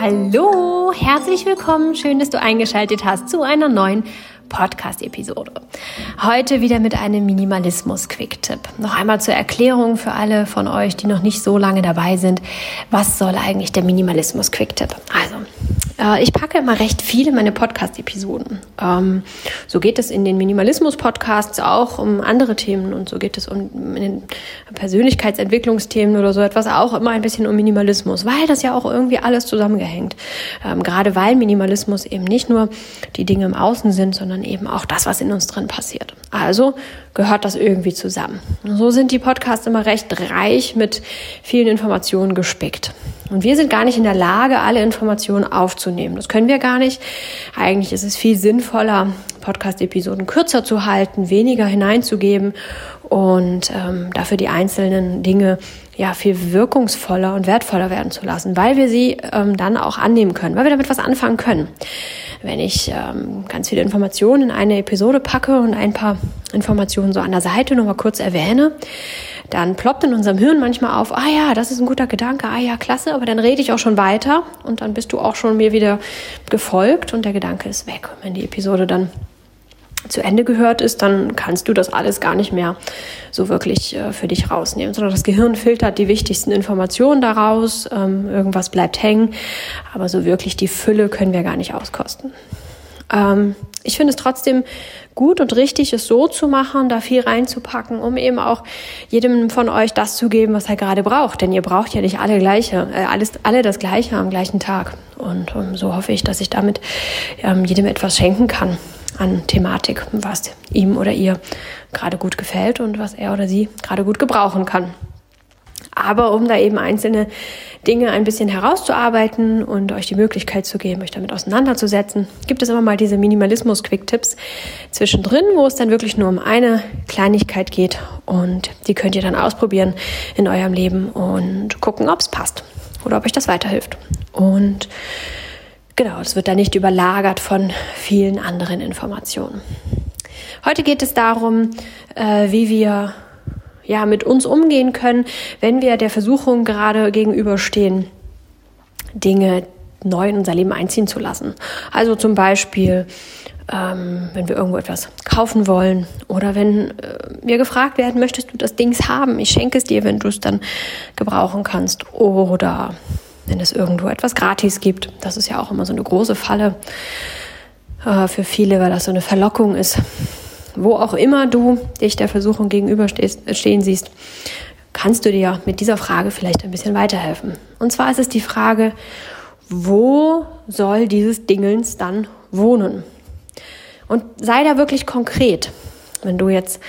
Hallo, herzlich willkommen. Schön, dass du eingeschaltet hast zu einer neuen Podcast-Episode. Heute wieder mit einem Minimalismus-Quick-Tipp. Noch einmal zur Erklärung für alle von euch, die noch nicht so lange dabei sind. Was soll eigentlich der Minimalismus-Quick-Tipp? Also, äh, ich packe immer recht viele meine Podcast-Episoden. Ähm, so geht es in den Minimalismus-Podcasts auch um andere Themen und so geht es um in den Persönlichkeitsentwicklungsthemen oder so etwas auch immer ein bisschen um Minimalismus, weil das ja auch irgendwie alles zusammengehängt. Ähm, gerade weil Minimalismus eben nicht nur die Dinge im Außen sind, sondern eben auch das, was in uns drin passiert. Also gehört das irgendwie zusammen. So sind die Podcasts immer recht reich mit vielen Informationen gespickt. Und wir sind gar nicht in der Lage, alle Informationen aufzunehmen. Das können wir gar nicht. Eigentlich ist es viel sinnvoller, Podcast-Episoden kürzer zu halten, weniger hineinzugeben und ähm, dafür die einzelnen Dinge ja viel wirkungsvoller und wertvoller werden zu lassen, weil wir sie ähm, dann auch annehmen können, weil wir damit was anfangen können. Wenn ich ähm, ganz viele Informationen in eine Episode packe und ein paar Informationen so an der Seite noch mal kurz erwähne, dann ploppt in unserem Hirn manchmal auf, ah ja, das ist ein guter Gedanke, ah ja, klasse, aber dann rede ich auch schon weiter und dann bist du auch schon mir wieder gefolgt und der Gedanke ist weg. Wenn die Episode dann zu Ende gehört ist, dann kannst du das alles gar nicht mehr so wirklich äh, für dich rausnehmen, sondern das Gehirn filtert die wichtigsten Informationen daraus, ähm, irgendwas bleibt hängen, aber so wirklich die Fülle können wir gar nicht auskosten. Ähm, ich finde es trotzdem gut und richtig, es so zu machen, da viel reinzupacken, um eben auch jedem von euch das zu geben, was er gerade braucht. Denn ihr braucht ja nicht alle gleiche, äh, alles, alle das Gleiche am gleichen Tag. Und um, ähm, so hoffe ich, dass ich damit ähm, jedem etwas schenken kann an Thematik, was ihm oder ihr gerade gut gefällt und was er oder sie gerade gut gebrauchen kann. Aber um da eben einzelne Dinge ein bisschen herauszuarbeiten und euch die Möglichkeit zu geben, euch damit auseinanderzusetzen, gibt es immer mal diese Minimalismus-Quick-Tipps zwischendrin, wo es dann wirklich nur um eine Kleinigkeit geht und die könnt ihr dann ausprobieren in eurem Leben und gucken, ob es passt oder ob euch das weiterhilft. Und genau, es wird dann nicht überlagert von vielen anderen Informationen. Heute geht es darum, äh, wie wir ja, mit uns umgehen können, wenn wir der Versuchung gerade gegenüberstehen, Dinge neu in unser Leben einziehen zu lassen. Also zum Beispiel, ähm, wenn wir irgendwo etwas kaufen wollen oder wenn äh, wir gefragt werden, möchtest du das Dings haben? Ich schenke es dir, wenn du es dann gebrauchen kannst. Oder wenn es irgendwo etwas gratis gibt. Das ist ja auch immer so eine große Falle äh, für viele, weil das so eine Verlockung ist wo auch immer du dich der Versuchung gegenüberstehen siehst, kannst du dir mit dieser Frage vielleicht ein bisschen weiterhelfen. Und zwar ist es die Frage, wo soll dieses Dingelns dann wohnen? Und sei da wirklich konkret. Wenn du jetzt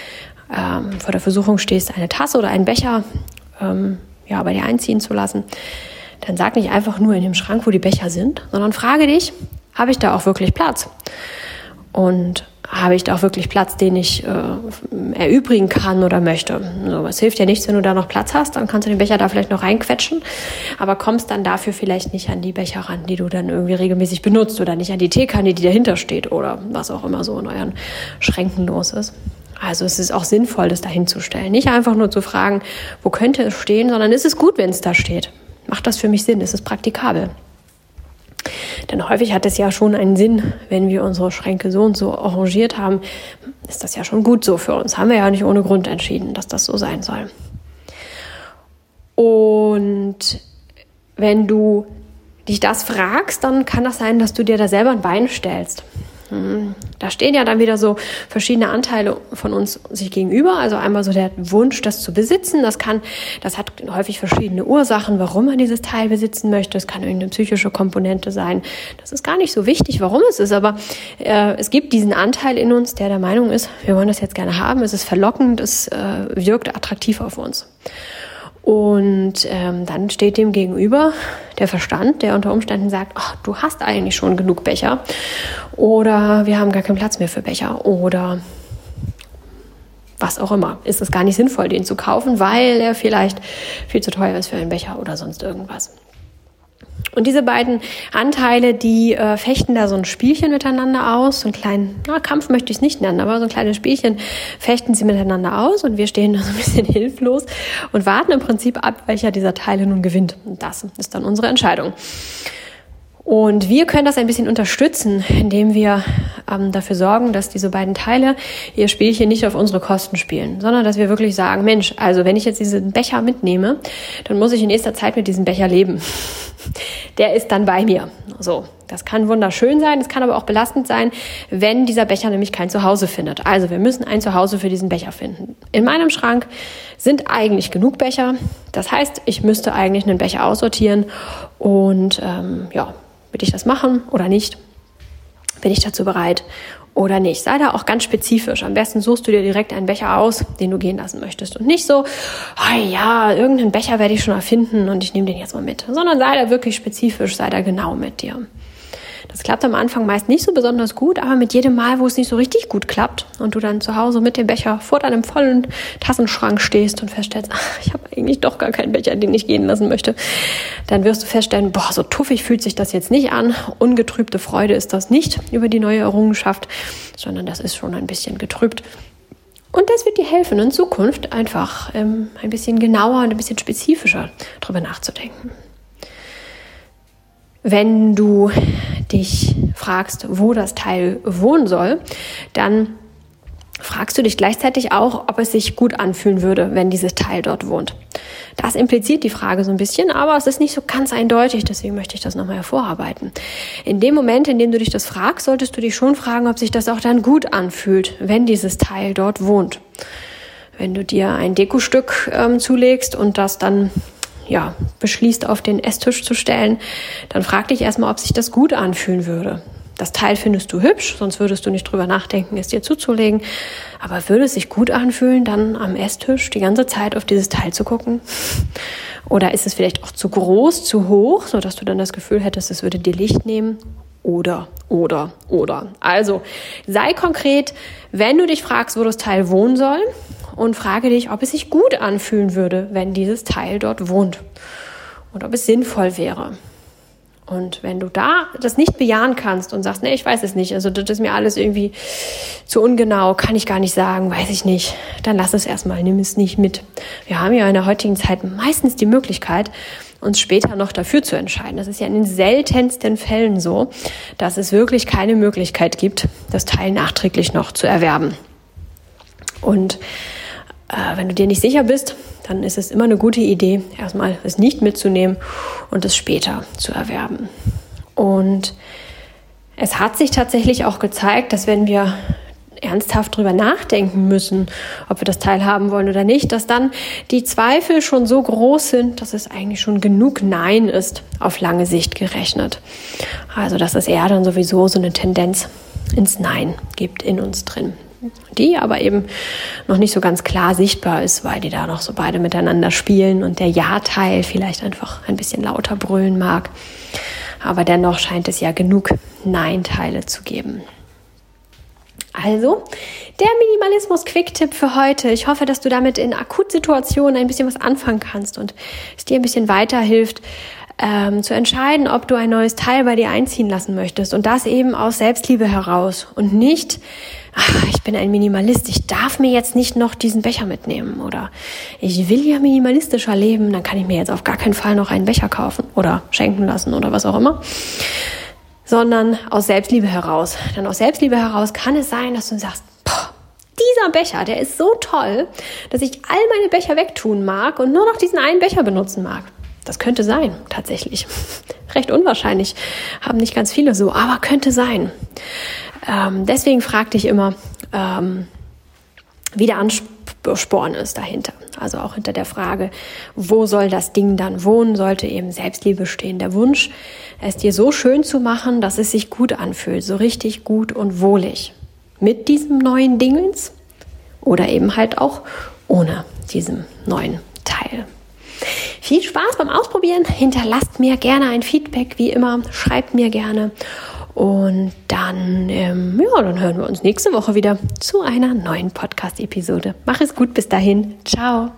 ähm, vor der Versuchung stehst, eine Tasse oder einen Becher ähm, ja, bei dir einziehen zu lassen, dann sag nicht einfach nur in dem Schrank, wo die Becher sind, sondern frage dich, habe ich da auch wirklich Platz? Und habe ich da auch wirklich Platz, den ich äh, erübrigen kann oder möchte. So, es hilft ja nichts, wenn du da noch Platz hast, dann kannst du den Becher da vielleicht noch reinquetschen, aber kommst dann dafür vielleicht nicht an die Becher ran, die du dann irgendwie regelmäßig benutzt oder nicht an die Teekanne, die dahinter steht oder was auch immer so in euren Schränken los ist. Also es ist auch sinnvoll, das dahin zu stellen. Nicht einfach nur zu fragen, wo könnte es stehen, sondern ist es gut, wenn es da steht. Macht das für mich Sinn? Ist es praktikabel? Denn häufig hat es ja schon einen Sinn, wenn wir unsere Schränke so und so arrangiert haben, ist das ja schon gut so für uns. Haben wir ja nicht ohne Grund entschieden, dass das so sein soll. Und wenn du dich das fragst, dann kann das sein, dass du dir da selber ein Bein stellst. Hm. Da stehen ja dann wieder so verschiedene Anteile von uns sich gegenüber. Also einmal so der Wunsch, das zu besitzen. Das kann, das hat häufig verschiedene Ursachen, warum man dieses Teil besitzen möchte. Es kann irgendeine psychische Komponente sein. Das ist gar nicht so wichtig, warum es ist. Aber äh, es gibt diesen Anteil in uns, der der Meinung ist, wir wollen das jetzt gerne haben. Es ist verlockend, es äh, wirkt attraktiv auf uns. Und ähm, dann steht dem gegenüber der Verstand, der unter Umständen sagt, ach, du hast eigentlich schon genug Becher oder wir haben gar keinen Platz mehr für Becher oder was auch immer. Ist es gar nicht sinnvoll, den zu kaufen, weil er vielleicht viel zu teuer ist für einen Becher oder sonst irgendwas. Und diese beiden Anteile, die äh, fechten da so ein Spielchen miteinander aus, so einen kleinen, na, Kampf möchte ich es nicht nennen, aber so ein kleines Spielchen fechten sie miteinander aus und wir stehen da so ein bisschen hilflos und warten im Prinzip ab, welcher dieser Teile nun gewinnt. Und das ist dann unsere Entscheidung. Und wir können das ein bisschen unterstützen, indem wir ähm, dafür sorgen, dass diese beiden Teile ihr Spielchen nicht auf unsere Kosten spielen, sondern dass wir wirklich sagen, Mensch, also wenn ich jetzt diesen Becher mitnehme, dann muss ich in nächster Zeit mit diesem Becher leben. Der ist dann bei mir. So, das kann wunderschön sein, es kann aber auch belastend sein, wenn dieser Becher nämlich kein Zuhause findet. Also wir müssen ein Zuhause für diesen Becher finden. In meinem Schrank sind eigentlich genug Becher. Das heißt, ich müsste eigentlich einen Becher aussortieren und ähm, ja, Will ich das machen oder nicht? Bin ich dazu bereit oder nicht? Sei da auch ganz spezifisch. Am besten suchst du dir direkt einen Becher aus, den du gehen lassen möchtest. Und nicht so, oh ja, irgendeinen Becher werde ich schon erfinden und ich nehme den jetzt mal mit. Sondern sei da wirklich spezifisch, sei da genau mit dir. Das klappt am Anfang meist nicht so besonders gut, aber mit jedem Mal, wo es nicht so richtig gut klappt und du dann zu Hause mit dem Becher vor deinem vollen Tassenschrank stehst und feststellst, ach, ich habe eigentlich doch gar keinen Becher, den ich gehen lassen möchte, dann wirst du feststellen, boah, so tuffig fühlt sich das jetzt nicht an. Ungetrübte Freude ist das nicht über die neue Errungenschaft, sondern das ist schon ein bisschen getrübt. Und das wird dir helfen, in Zukunft einfach ähm, ein bisschen genauer und ein bisschen spezifischer darüber nachzudenken. Wenn du dich fragst, wo das Teil wohnen soll, dann fragst du dich gleichzeitig auch, ob es sich gut anfühlen würde, wenn dieses Teil dort wohnt. Das impliziert die Frage so ein bisschen, aber es ist nicht so ganz eindeutig, deswegen möchte ich das nochmal hervorarbeiten. In dem Moment, in dem du dich das fragst, solltest du dich schon fragen, ob sich das auch dann gut anfühlt, wenn dieses Teil dort wohnt. Wenn du dir ein Dekostück ähm, zulegst und das dann ja, beschließt, auf den Esstisch zu stellen, dann frag dich erstmal, ob sich das gut anfühlen würde. Das Teil findest du hübsch, sonst würdest du nicht drüber nachdenken, es dir zuzulegen. Aber würde es sich gut anfühlen, dann am Esstisch die ganze Zeit auf dieses Teil zu gucken? Oder ist es vielleicht auch zu groß, zu hoch, sodass du dann das Gefühl hättest, es würde dir Licht nehmen? Oder, oder, oder. Also sei konkret, wenn du dich fragst, wo das Teil wohnen soll, und frage dich, ob es sich gut anfühlen würde, wenn dieses Teil dort wohnt und ob es sinnvoll wäre. Und wenn du da das nicht bejahen kannst und sagst, nee, ich weiß es nicht, also das ist mir alles irgendwie zu ungenau, kann ich gar nicht sagen, weiß ich nicht, dann lass es erstmal, nimm es nicht mit. Wir haben ja in der heutigen Zeit meistens die Möglichkeit, uns später noch dafür zu entscheiden. Das ist ja in den seltensten Fällen so, dass es wirklich keine Möglichkeit gibt, das Teil nachträglich noch zu erwerben. Und äh, wenn du dir nicht sicher bist, dann ist es immer eine gute Idee, erstmal es nicht mitzunehmen und es später zu erwerben. Und es hat sich tatsächlich auch gezeigt, dass wenn wir ernsthaft drüber nachdenken müssen, ob wir das Teil haben wollen oder nicht, dass dann die Zweifel schon so groß sind, dass es eigentlich schon genug Nein ist, auf lange Sicht gerechnet. Also, dass es eher dann sowieso so eine Tendenz ins Nein gibt in uns drin die aber eben noch nicht so ganz klar sichtbar ist, weil die da noch so beide miteinander spielen und der Ja-Teil vielleicht einfach ein bisschen lauter brüllen mag. Aber dennoch scheint es ja genug Nein-Teile zu geben. Also, der Minimalismus-Quick-Tipp für heute. Ich hoffe, dass du damit in Akutsituationen ein bisschen was anfangen kannst und es dir ein bisschen weiterhilft, ähm, zu entscheiden, ob du ein neues Teil bei dir einziehen lassen möchtest. Und das eben aus Selbstliebe heraus und nicht, ach, ich bin ein Minimalist, ich darf mir jetzt nicht noch diesen Becher mitnehmen oder ich will ja minimalistischer leben, dann kann ich mir jetzt auf gar keinen Fall noch einen Becher kaufen oder schenken lassen oder was auch immer sondern aus Selbstliebe heraus. Denn aus Selbstliebe heraus kann es sein, dass du sagst, boah, dieser Becher, der ist so toll, dass ich all meine Becher wegtun mag und nur noch diesen einen Becher benutzen mag. Das könnte sein, tatsächlich. Recht unwahrscheinlich, haben nicht ganz viele so, aber könnte sein. Ähm, deswegen frag dich immer, ähm, wie der Ansporn ist dahinter. Also auch hinter der Frage, wo soll das Ding dann wohnen, sollte eben Selbstliebe stehen. Der Wunsch, es dir so schön zu machen, dass es sich gut anfühlt, so richtig gut und wohlig. Mit diesem neuen Dingens oder eben halt auch ohne diesem neuen Teil. Viel Spaß beim Ausprobieren. Hinterlasst mir gerne ein Feedback, wie immer. Schreibt mir gerne. Und dann, ähm, ja, dann hören wir uns nächste Woche wieder zu einer neuen Podcast-Episode. Mach es gut bis dahin. Ciao.